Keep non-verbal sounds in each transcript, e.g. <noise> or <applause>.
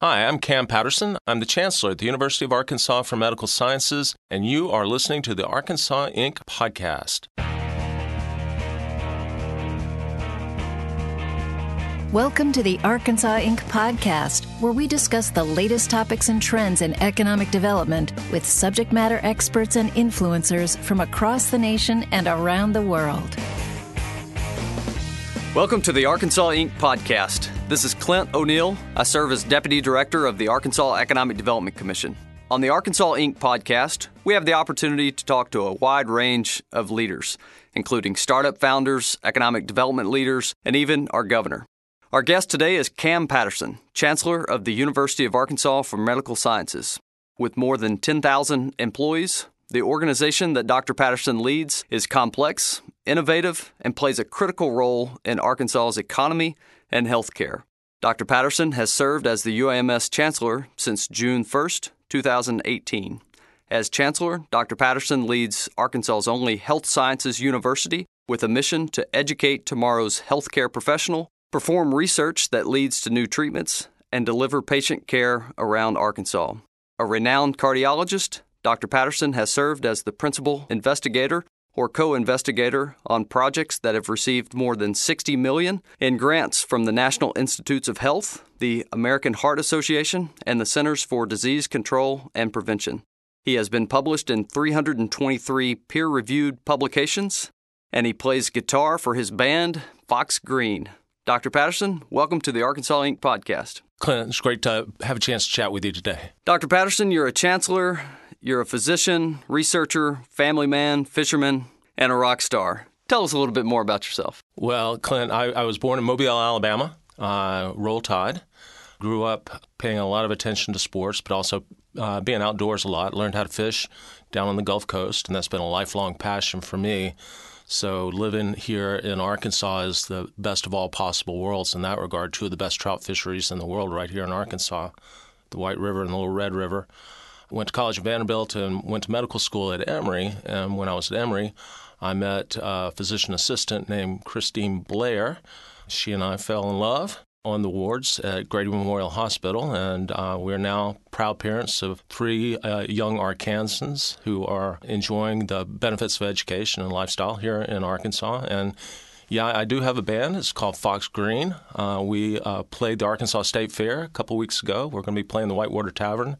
Hi, I'm Cam Patterson. I'm the Chancellor at the University of Arkansas for Medical Sciences, and you are listening to the Arkansas Inc. podcast. Welcome to the Arkansas Inc. podcast, where we discuss the latest topics and trends in economic development with subject matter experts and influencers from across the nation and around the world. Welcome to the Arkansas Inc. podcast. This is Clint O'Neill. I serve as Deputy Director of the Arkansas Economic Development Commission. On the Arkansas Inc. podcast, we have the opportunity to talk to a wide range of leaders, including startup founders, economic development leaders, and even our governor. Our guest today is Cam Patterson, Chancellor of the University of Arkansas for Medical Sciences. With more than 10,000 employees, the organization that Dr. Patterson leads is complex, innovative, and plays a critical role in Arkansas's economy and healthcare. Dr. Patterson has served as the UAMS Chancellor since June 1st, 2018. As Chancellor, Dr. Patterson leads Arkansas's only health sciences university with a mission to educate tomorrow's healthcare professional perform research that leads to new treatments, and deliver patient care around Arkansas. A renowned cardiologist, Dr. Patterson has served as the principal investigator or co-investigator on projects that have received more than 60 million in grants from the National Institutes of Health, the American Heart Association, and the Centers for Disease Control and Prevention. He has been published in 323 peer-reviewed publications, and he plays guitar for his band Fox Green. Dr. Patterson, welcome to the Arkansas Inc. podcast. Clint, it's great to have a chance to chat with you today. Dr. Patterson, you're a chancellor, you're a physician, researcher, family man, fisherman, and a rock star. Tell us a little bit more about yourself. Well, Clint, I, I was born in Mobile, Alabama, uh, Roll Tide. Grew up paying a lot of attention to sports, but also uh, being outdoors a lot. Learned how to fish down on the Gulf Coast, and that's been a lifelong passion for me. So living here in Arkansas is the best of all possible worlds in that regard. Two of the best trout fisheries in the world right here in Arkansas, the White River and the Little Red River. Went to college at Vanderbilt and went to medical school at Emory. And when I was at Emory, I met a physician assistant named Christine Blair. She and I fell in love on the wards at Grady Memorial Hospital, and uh, we're now proud parents of three uh, young Arkansans who are enjoying the benefits of education and lifestyle here in Arkansas. And yeah, I do have a band. It's called Fox Green. Uh, we uh, played the Arkansas State Fair a couple weeks ago. We're going to be playing the Whitewater Tavern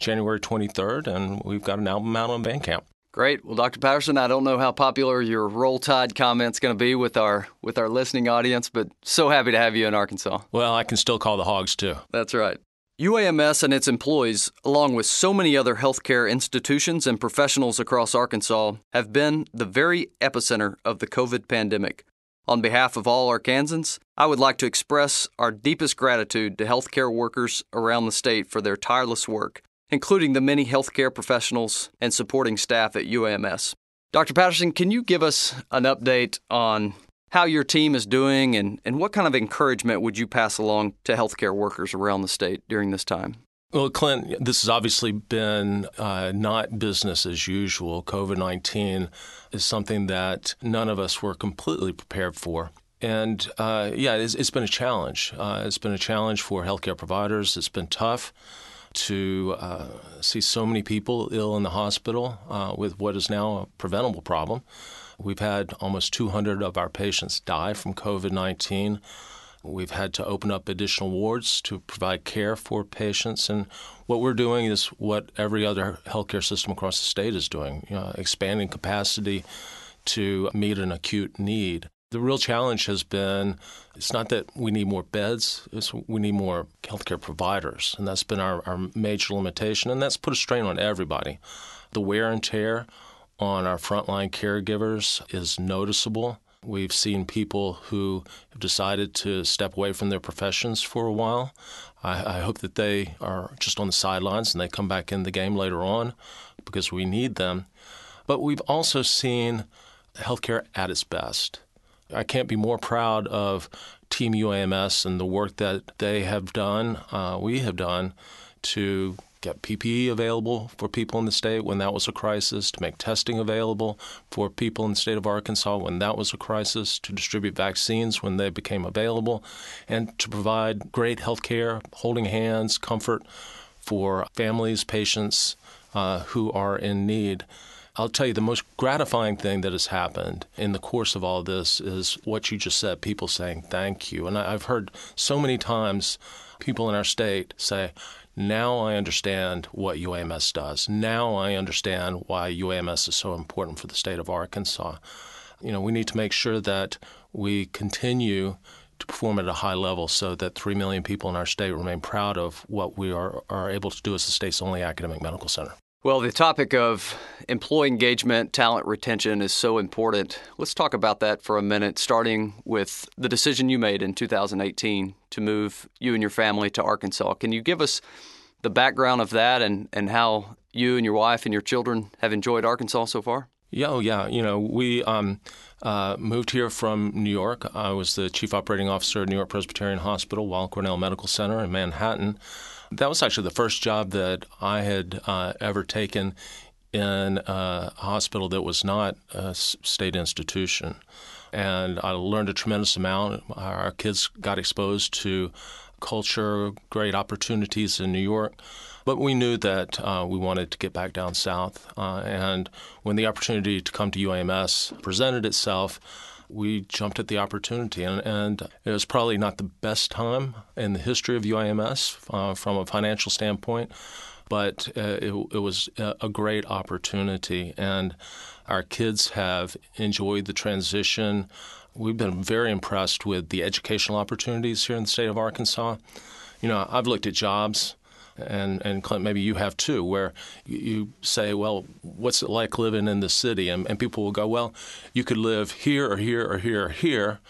January 23rd, and we've got an album out on Bandcamp. Great. Well, Dr. Patterson, I don't know how popular your Roll Tide comment's going to be with our with our listening audience, but so happy to have you in Arkansas. Well, I can still call the Hogs too. That's right. UAMS and its employees, along with so many other healthcare institutions and professionals across Arkansas, have been the very epicenter of the COVID pandemic. On behalf of all Arkansans, I would like to express our deepest gratitude to healthcare workers around the state for their tireless work including the many healthcare professionals and supporting staff at UAMS. Dr. Patterson, can you give us an update on how your team is doing and, and what kind of encouragement would you pass along to healthcare workers around the state during this time? Well, Clint, this has obviously been uh, not business as usual. COVID 19 is something that none of us were completely prepared for. And uh, yeah, it's, it's been a challenge. Uh, it's been a challenge for healthcare providers. It's been tough to uh, see so many people ill in the hospital uh, with what is now a preventable problem. We've had almost 200 of our patients die from COVID 19. We've had to open up additional wards to provide care for patients. And what we're doing is what every other healthcare system across the state is doing you know, expanding capacity to meet an acute need. The real challenge has been it's not that we need more beds, we need more healthcare providers. And that's been our, our major limitation, and that's put a strain on everybody. The wear and tear on our frontline caregivers is noticeable. We've seen people who have decided to step away from their professions for a while. I, I, hope that they are just on the sidelines and they come back in the game later on because we need them. But we've also seen healthcare at its best. I can't be more proud of Team UAMS and the work that they have done, uh, we have done, to get PPE available for people in the state when that was a crisis, to make testing available for people in the state of Arkansas when that was a crisis, to distribute vaccines when they became available, and to provide great health care, holding hands, comfort for families, patients uh, who are in need. I'll tell you the most gratifying thing that has happened in the course of all this is what you just said people saying thank you. And I've heard so many times people in our state say, now I understand what UAMS does. Now I understand why UAMS is so important for the state of Arkansas. You know, we need to make sure that we continue to perform at a high level so that 3 million people in our state remain proud of what we are, are able to do as the state's only academic medical center. Well, the topic of employee engagement, talent retention is so important. Let's talk about that for a minute, starting with the decision you made in 2018 to move you and your family to Arkansas. Can you give us the background of that and, and how you and your wife and your children have enjoyed Arkansas so far? Yeah, oh yeah. You know, we um, uh, moved here from New York. I was the chief operating officer at New York Presbyterian Hospital, Weill Cornell Medical Center in Manhattan. That was actually the first job that I had uh, ever taken in a hospital that was not a state institution. And I learned a tremendous amount. Our kids got exposed to culture, great opportunities in New York. But we knew that uh, we wanted to get back down south. Uh, and when the opportunity to come to UAMS presented itself, we jumped at the opportunity. And, and, it was probably not the best time in the history of UAMS uh, from a financial standpoint, but uh, it, it, was a great opportunity. And our kids have enjoyed the transition. We've been very impressed with the educational opportunities here in the state of Arkansas. You know, I've looked at jobs and and Clint, maybe you have too, where you say, well, what's it like living in the city? And, and people will go, well, you could live here or here or here or here,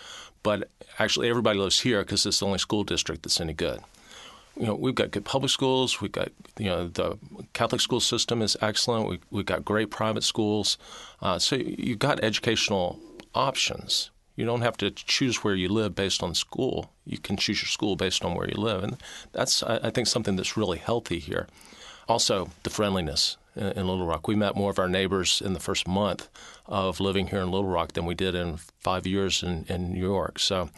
but actually everybody lives here because it's the only school district that's any good. You know, we've got good public schools. We've got, you know, the Catholic school system is excellent. We, we've got great private schools. Uh, so you've got educational options. You don't have to choose where you live based on school. You can choose your school based on where you live, and that's I think something that's really healthy here. Also, the friendliness in, Little Rock. We met more of our neighbors in the first month of living here in Little Rock than we did in five years in, in New York. So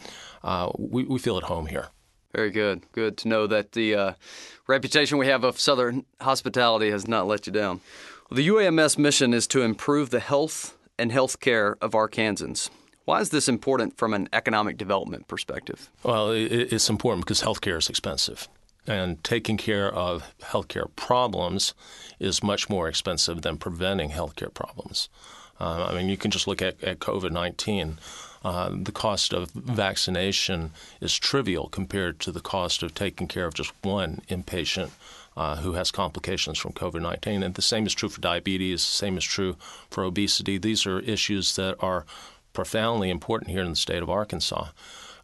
uh, we, we feel at home here. Very good. Good to know that the uh, reputation we have of Southern hospitality has not let you down. Well, the UAMS mission is to improve the health and health care of Arkansans. Why is this important from an economic development perspective? Well, it's important because healthcare is expensive. And taking care of healthcare problems is much more expensive than preventing healthcare problems. Uh, I mean, you can just look at, at COVID 19. Uh, the cost of vaccination is trivial compared to the cost of taking care of just one inpatient uh, who has complications from COVID 19. And the same is true for diabetes, the same is true for obesity. These are issues that are profoundly important here in the state of Arkansas.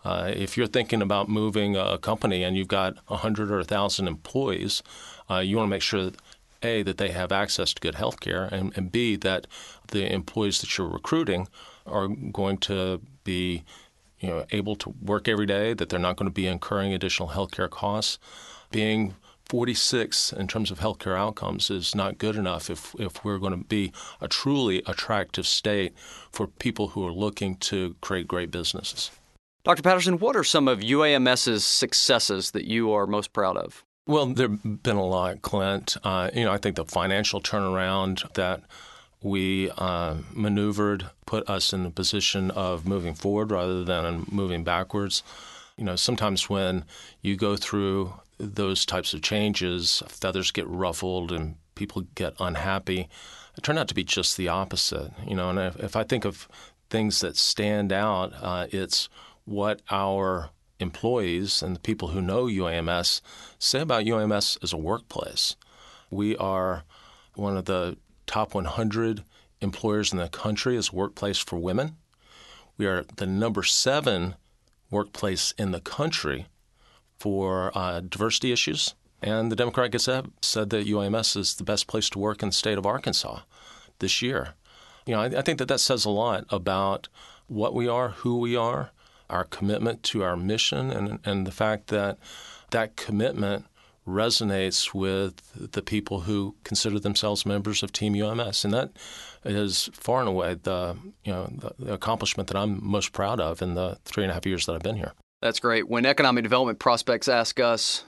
Uh, if you're thinking about moving a company and you've got 100 or 1,000 employees, uh, you want to make sure that a that they have access to good health care, and, and b that the employees that you're recruiting are going to be you know able to work every day, that they're not going to be incurring additional health care costs. Being 46 in terms of healthcare outcomes is not good enough if, if we're going to be a truly attractive state for people who are looking to create great businesses. Dr. Patterson, what are some of UAMS's successes that you are most proud of? Well, there have been a lot, Clint. Uh, you know, I think the financial turnaround that we uh, maneuvered put us in a position of moving forward rather than moving backwards. You know, sometimes when you go through those types of changes, feathers get ruffled and people get unhappy. It turned out to be just the opposite. You know, and if, if I think of things that stand out, uh, it's what our employees and the people who know UAMS say about UAMS as a workplace. We are one of the top 100 employers in the country as workplace for women. We are the number seven workplace in the country for uh, diversity issues. And the Democratic Gazette said that UAMS is the best place to work in the state of Arkansas this year. You know, I, I think that that says a lot about what we are, who we are, our commitment to our mission, and, and the fact that that commitment resonates with the people who consider themselves members of Team UAMS, and that is far and away the you know the accomplishment that I'm most proud of in the three and a half years that I've been here. That's great. When economic development prospects ask us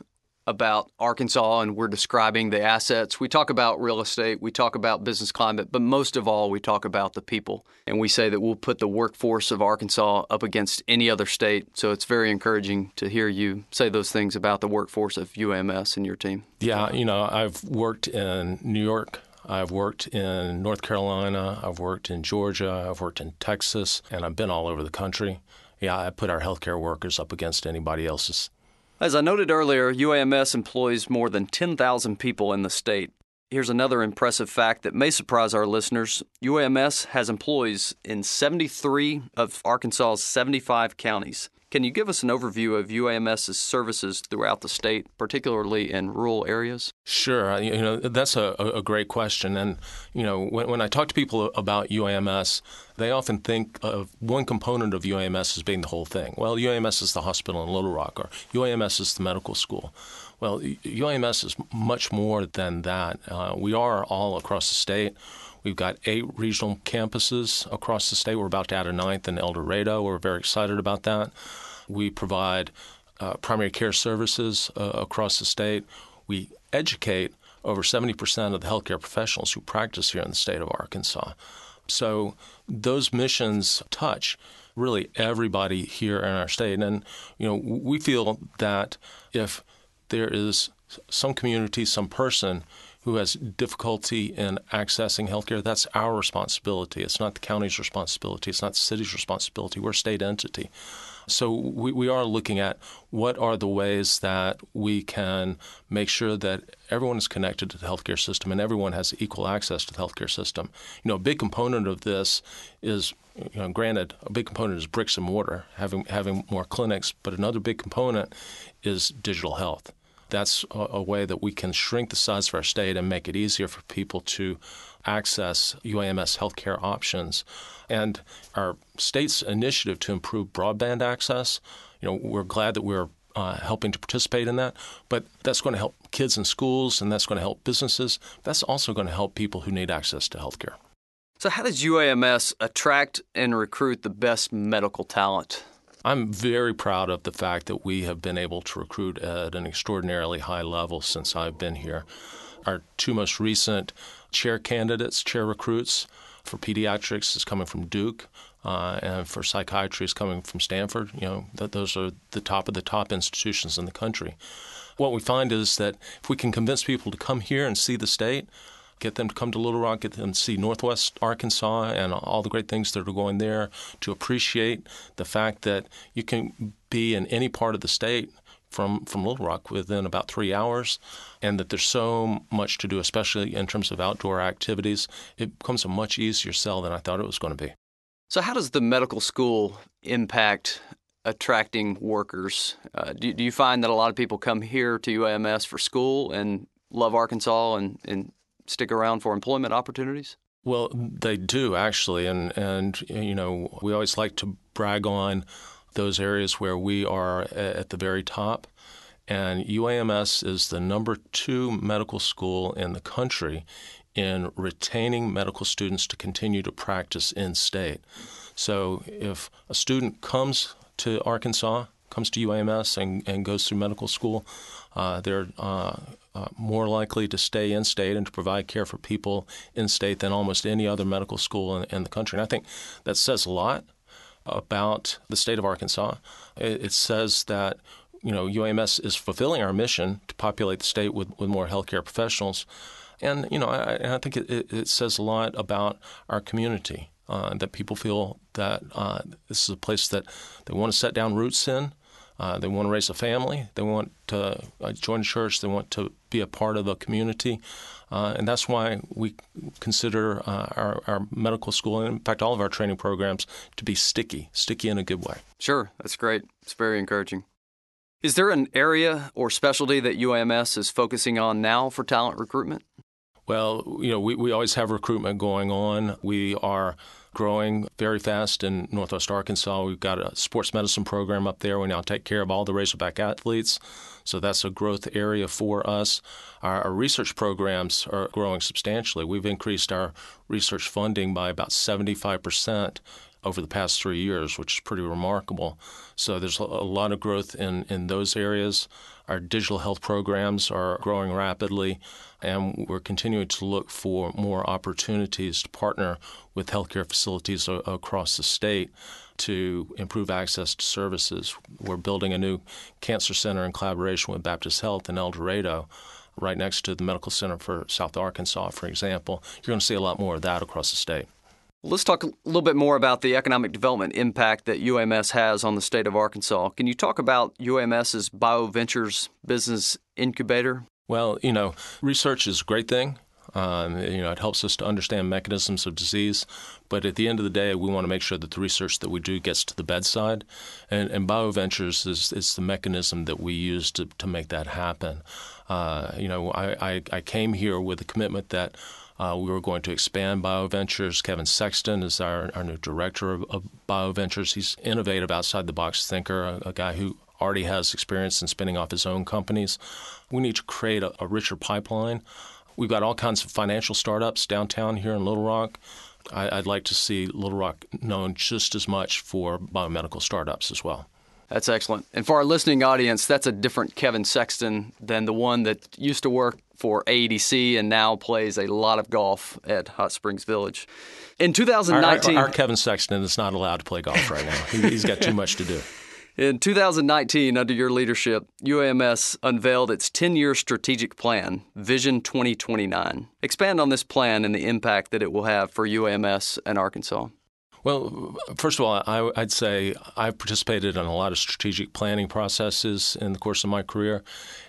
about Arkansas and we're describing the assets. We talk about real estate, we talk about business climate, but most of all, we talk about the people. And we say that we'll put the workforce of Arkansas up against any other state. So it's very encouraging to hear you say those things about the workforce of UAMS and your team. Yeah, you know, I've worked in New York. I've worked in North Carolina, I've worked in Georgia, I've worked in Texas, and I've been all over the country. Yeah, I put our healthcare workers up against anybody else's. As I noted earlier, UAMS employs more than 10,000 people in the state. Here's another impressive fact that may surprise our listeners UAMS has employees in 73 of Arkansas's 75 counties. Can you give us an overview of UAMS's services throughout the state, particularly in rural areas? Sure. You know, that's a, a great question. And, you know, when, when I talk to people about UAMS, they often think of one component of UAMS as being the whole thing. Well, UAMS is the hospital in Little Rock, or UAMS is the medical school. Well, UAMS is much more than that. Uh, we are all across the state. We've got eight regional campuses across the state. We're about to add a ninth in El Dorado. We're very excited about that. We provide uh, primary care services uh, across the state. We educate over 70% of the healthcare professionals who practice here in the state of Arkansas. So those missions touch really everybody here in our state. And, you know, we feel that if there is some community, some person who has difficulty in accessing healthcare, that's our responsibility. It's not the county's responsibility. It's not the city's responsibility. We're a state entity. So we, we are looking at what are the ways that we can make sure that everyone is connected to the healthcare system and everyone has equal access to the healthcare system. You know, a big component of this is you know, granted, a big component is bricks and mortar, having having more clinics, but another big component is digital health that's a, a, way that we can shrink the size of our state and make it easier for people to access UAMS healthcare options. And our state's initiative to improve broadband access, you know, we're glad that we're uh, helping to participate in that, but that's going to help kids in schools and that's going to help businesses. That's also going to help people who need access to healthcare. So, how does UAMS attract and recruit the best medical talent? I'm very proud of the fact that we have been able to recruit at an extraordinarily high level since I've been here. Our two most recent chair candidates, chair recruits for pediatrics is coming from Duke, uh, and for psychiatry is coming from Stanford. You know, that those are the top of the top institutions in the country. What we find is that if we can convince people to come here and see the state, get them to come to Little Rock, get them to see Northwest Arkansas and all the great things that are going there, to appreciate the fact that you can be in any part of the state from, from Little Rock within about three hours, and that there's so much to do, especially in terms of outdoor activities. It becomes a much easier sell than I thought it was going to be. So, how does the medical school impact attracting workers? Uh, do, do you find that a lot of people come here to UAMS for school and love Arkansas and, and stick around for employment opportunities? Well, they do actually, and and you know we always like to brag on those areas where we are at the very top. And UAMS is the number two medical school in the country in retaining medical students to continue to practice in state. So if a student comes to Arkansas, comes to UAMS and, and goes through medical school, uh, they're uh, uh, more likely to stay in state and to provide care for people in state than almost any other medical school in, in the country. And I think that says a lot about the state of Arkansas. It, it, says that you know UAMS is fulfilling our mission to populate the state with, with more healthcare professionals, and you know I, I think it, it, says a lot about our community. Uh, that people feel that uh, this is a place that they want to set down roots in, uh, they want to raise a family. They want to uh, join church. They want to be a part of a community. Uh, and that's why we consider uh, our, our, medical school, and in fact, all of our training programs, to be sticky, sticky in a good way. Sure, that's great. It's very encouraging. Is there an area or specialty that UAMS is focusing on now for talent recruitment? Well, you know, we, we always have recruitment going on. We are growing very fast in Northwest Arkansas. We've got a sports medicine program up there. We now take care of all the Razorback athletes. So that's a growth area for us. Our, our, research programs are growing substantially. We've increased our research funding by about 75% over the past three years, which is pretty remarkable. So there's a lot of growth in, in those areas. Our digital health programs are growing rapidly, and we're continuing to look for more opportunities to partner with healthcare facilities a- across the state to improve access to services. We're building a new cancer center in collaboration with Baptist Health in El Dorado right next to the Medical Center for South Arkansas, for example. You're going to see a lot more of that across the state. Let's talk a little bit more about the economic development impact that UAMS has on the state of Arkansas. Can you talk about UAMS's BioVentures business incubator? Well, you know, research is a great thing. Um, you know, it helps us to understand mechanisms of disease, but at the end of the day, we want to make sure that the research that we do gets to the bedside. And, and BioVentures is, is the mechanism that we use to, to make that happen. Uh, you know, I, I, I came here with a commitment that uh, we were going to expand BioVentures. Kevin Sexton is our, our new director of, of BioVentures. He's innovative, outside the box thinker, a, a, guy who already has experience in spinning off his own companies. We need to create a, a richer pipeline. We've got all kinds of financial startups downtown here in Little Rock. I, would like to see Little Rock known just as much for biomedical startups as well. That's excellent. And for our listening audience, that's a different Kevin Sexton than the one that used to work for AEDC and now plays a lot of golf at Hot Springs Village. In 2019, our, our, our Kevin Sexton is not allowed to play golf right now. he, he's got too much to do. <laughs> In 2019, under your leadership, UAMS unveiled its 10 year strategic plan, Vision 2029. Expand on this plan and the impact that it will have for UAMS and Arkansas. Well, first of all, I, would say I've participated in a lot of strategic planning processes in the course of my career.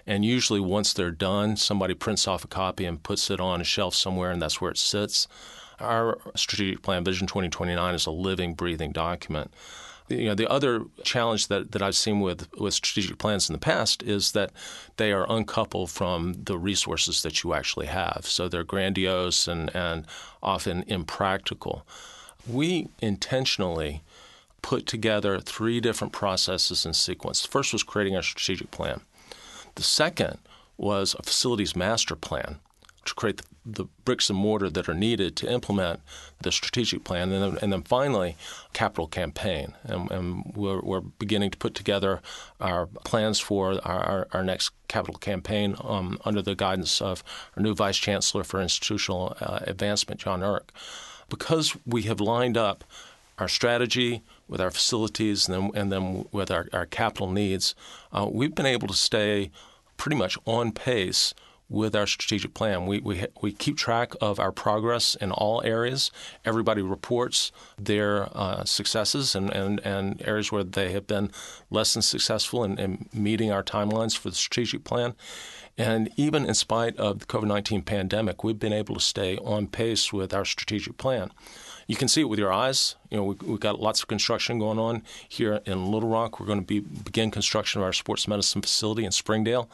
And usually, once they're done, somebody prints off a copy and puts it on a shelf somewhere, and that's where it sits. Our strategic plan, Vision 2029, is a living, breathing document. You know, the other challenge that, that I've seen with, with strategic plans in the past is that they are uncoupled from the resources that you actually have. So they're grandiose and, and often impractical. We intentionally put together three different processes in sequence. The first was creating a strategic plan. The second was a facilities master plan to create the, the, bricks and mortar that are needed to implement the strategic plan. And then, and then finally, capital campaign. And, and we're, we're, beginning to put together our plans for our, our, our next capital campaign um, under the guidance of our new Vice Chancellor for Institutional uh, Advancement, John Ehrlich because we have lined up our strategy with our facilities and then, and then with our, our capital needs, uh, we've been able to stay pretty much on pace with our strategic plan. We, we, we keep track of our progress in all areas. Everybody reports their uh, successes and, and, and areas where they have been less than successful in, in meeting our timelines for the strategic plan. And even in spite of the COVID 19 pandemic, we've been able to stay on pace with our strategic plan. You can see it with your eyes. You know, we, have got lots of construction going on here in Little Rock. We're going to be, begin construction of our sports medicine facility in Springdale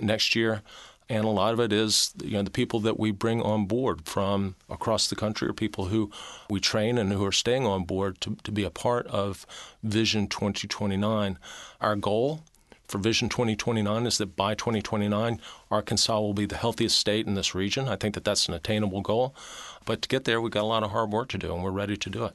next year. And a lot of it is, you know, the people that we bring on board from across the country are people who we train and who are staying on board to, to be a part of Vision 2029. Our goal for Vision 2029 is that by 2029, Arkansas will be the healthiest state in this region. I think that that's an attainable goal. But to get there, we've got a lot of hard work to do, and we're ready to do it.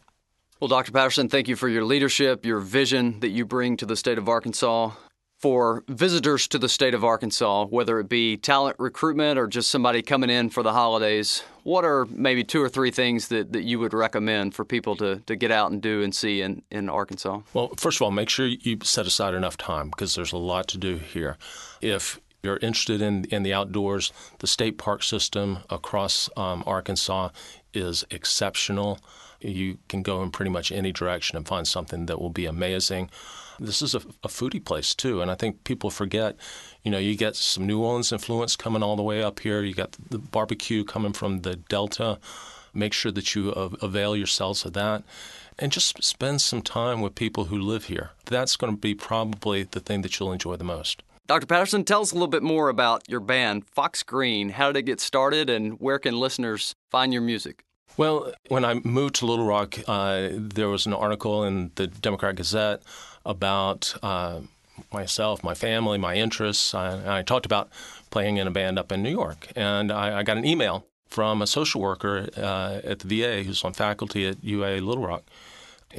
Well, Dr. Patterson, thank you for your leadership, your vision that you bring to the state of Arkansas for visitors to the state of Arkansas, whether it be talent recruitment or just somebody coming in for the holidays, what are maybe two or three things that, that you would recommend for people to, to get out and do and see in, in Arkansas? Well, first of all, make sure you set aside enough time because there's a lot to do here. If you're interested in, in the outdoors, the state park system across um, Arkansas is exceptional. You can go in pretty much any direction and find something that will be amazing. This is a, a foodie place too, and I think people forget. You know, you get some New Orleans influence coming all the way up here. You got the barbecue coming from the Delta. Make sure that you avail yourselves of that and just spend some time with people who live here. That's going to be probably the thing that you'll enjoy the most. Dr. Patterson, tell us a little bit more about your band, Fox Green. How did it get started, and where can listeners find your music? Well, when I moved to Little Rock, uh, there was an article in the Democrat Gazette about uh, myself, my family, my interests. I, I, talked about playing in a band up in New York, and I, I got an email from a social worker uh, at the VA who's on faculty at UA Little Rock,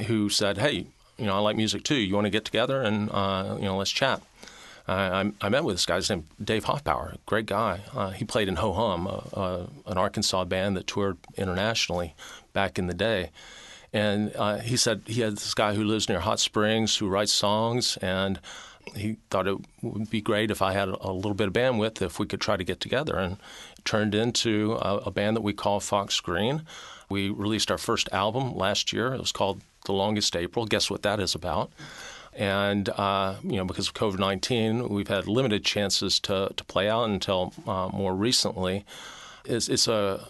who said, "Hey, you know, I like music too. You want to get together and uh, you know, let's chat." I, I, met with this guy. His name Dave Hoffbauer, great guy. Uh, he played in Ho Hum, uh, uh, an Arkansas band that toured internationally back in the day. And uh, he said he had this guy who lives near Hot Springs who writes songs, and he thought it would be great if I had a, little bit of bandwidth if we could try to get together. And it turned into a, a band that we call Fox Green. We released our first album last year. It was called The Longest April. Guess what that is about? And uh, you know, because of COVID nineteen, we've had limited chances to to play out until uh, more recently. It's, it's a,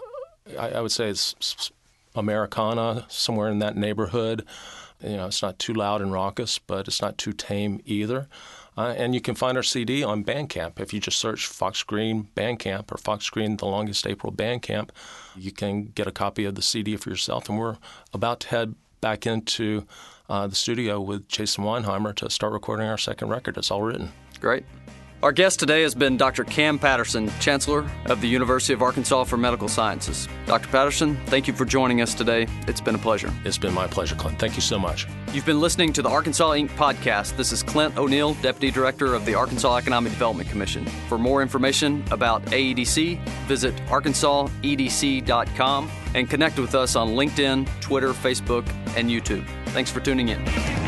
I, I would say it's Americana somewhere in that neighborhood. You know, it's not too loud and raucous, but it's not too tame either. Uh, and you can find our CD on Bandcamp. If you just search Fox Green Bandcamp or Fox Green The Longest April Bandcamp, you can get a copy of the CD for yourself. And we're about to head back into uh, the studio with Jason Weinheimer to start recording our second record. It's all written. Great. Our guest today has been Dr. Cam Patterson, Chancellor of the University of Arkansas for Medical Sciences. Dr. Patterson, thank you for joining us today. It's been a pleasure. It's been my pleasure, Clint. Thank you so much. You've been listening to the Arkansas Inc. podcast. This is Clint O'Neill, Deputy Director of the Arkansas Economic Development Commission. For more information about AEDC, visit arkansasedc.com and connect with us on LinkedIn, Twitter, Facebook, and YouTube. Thanks for tuning in.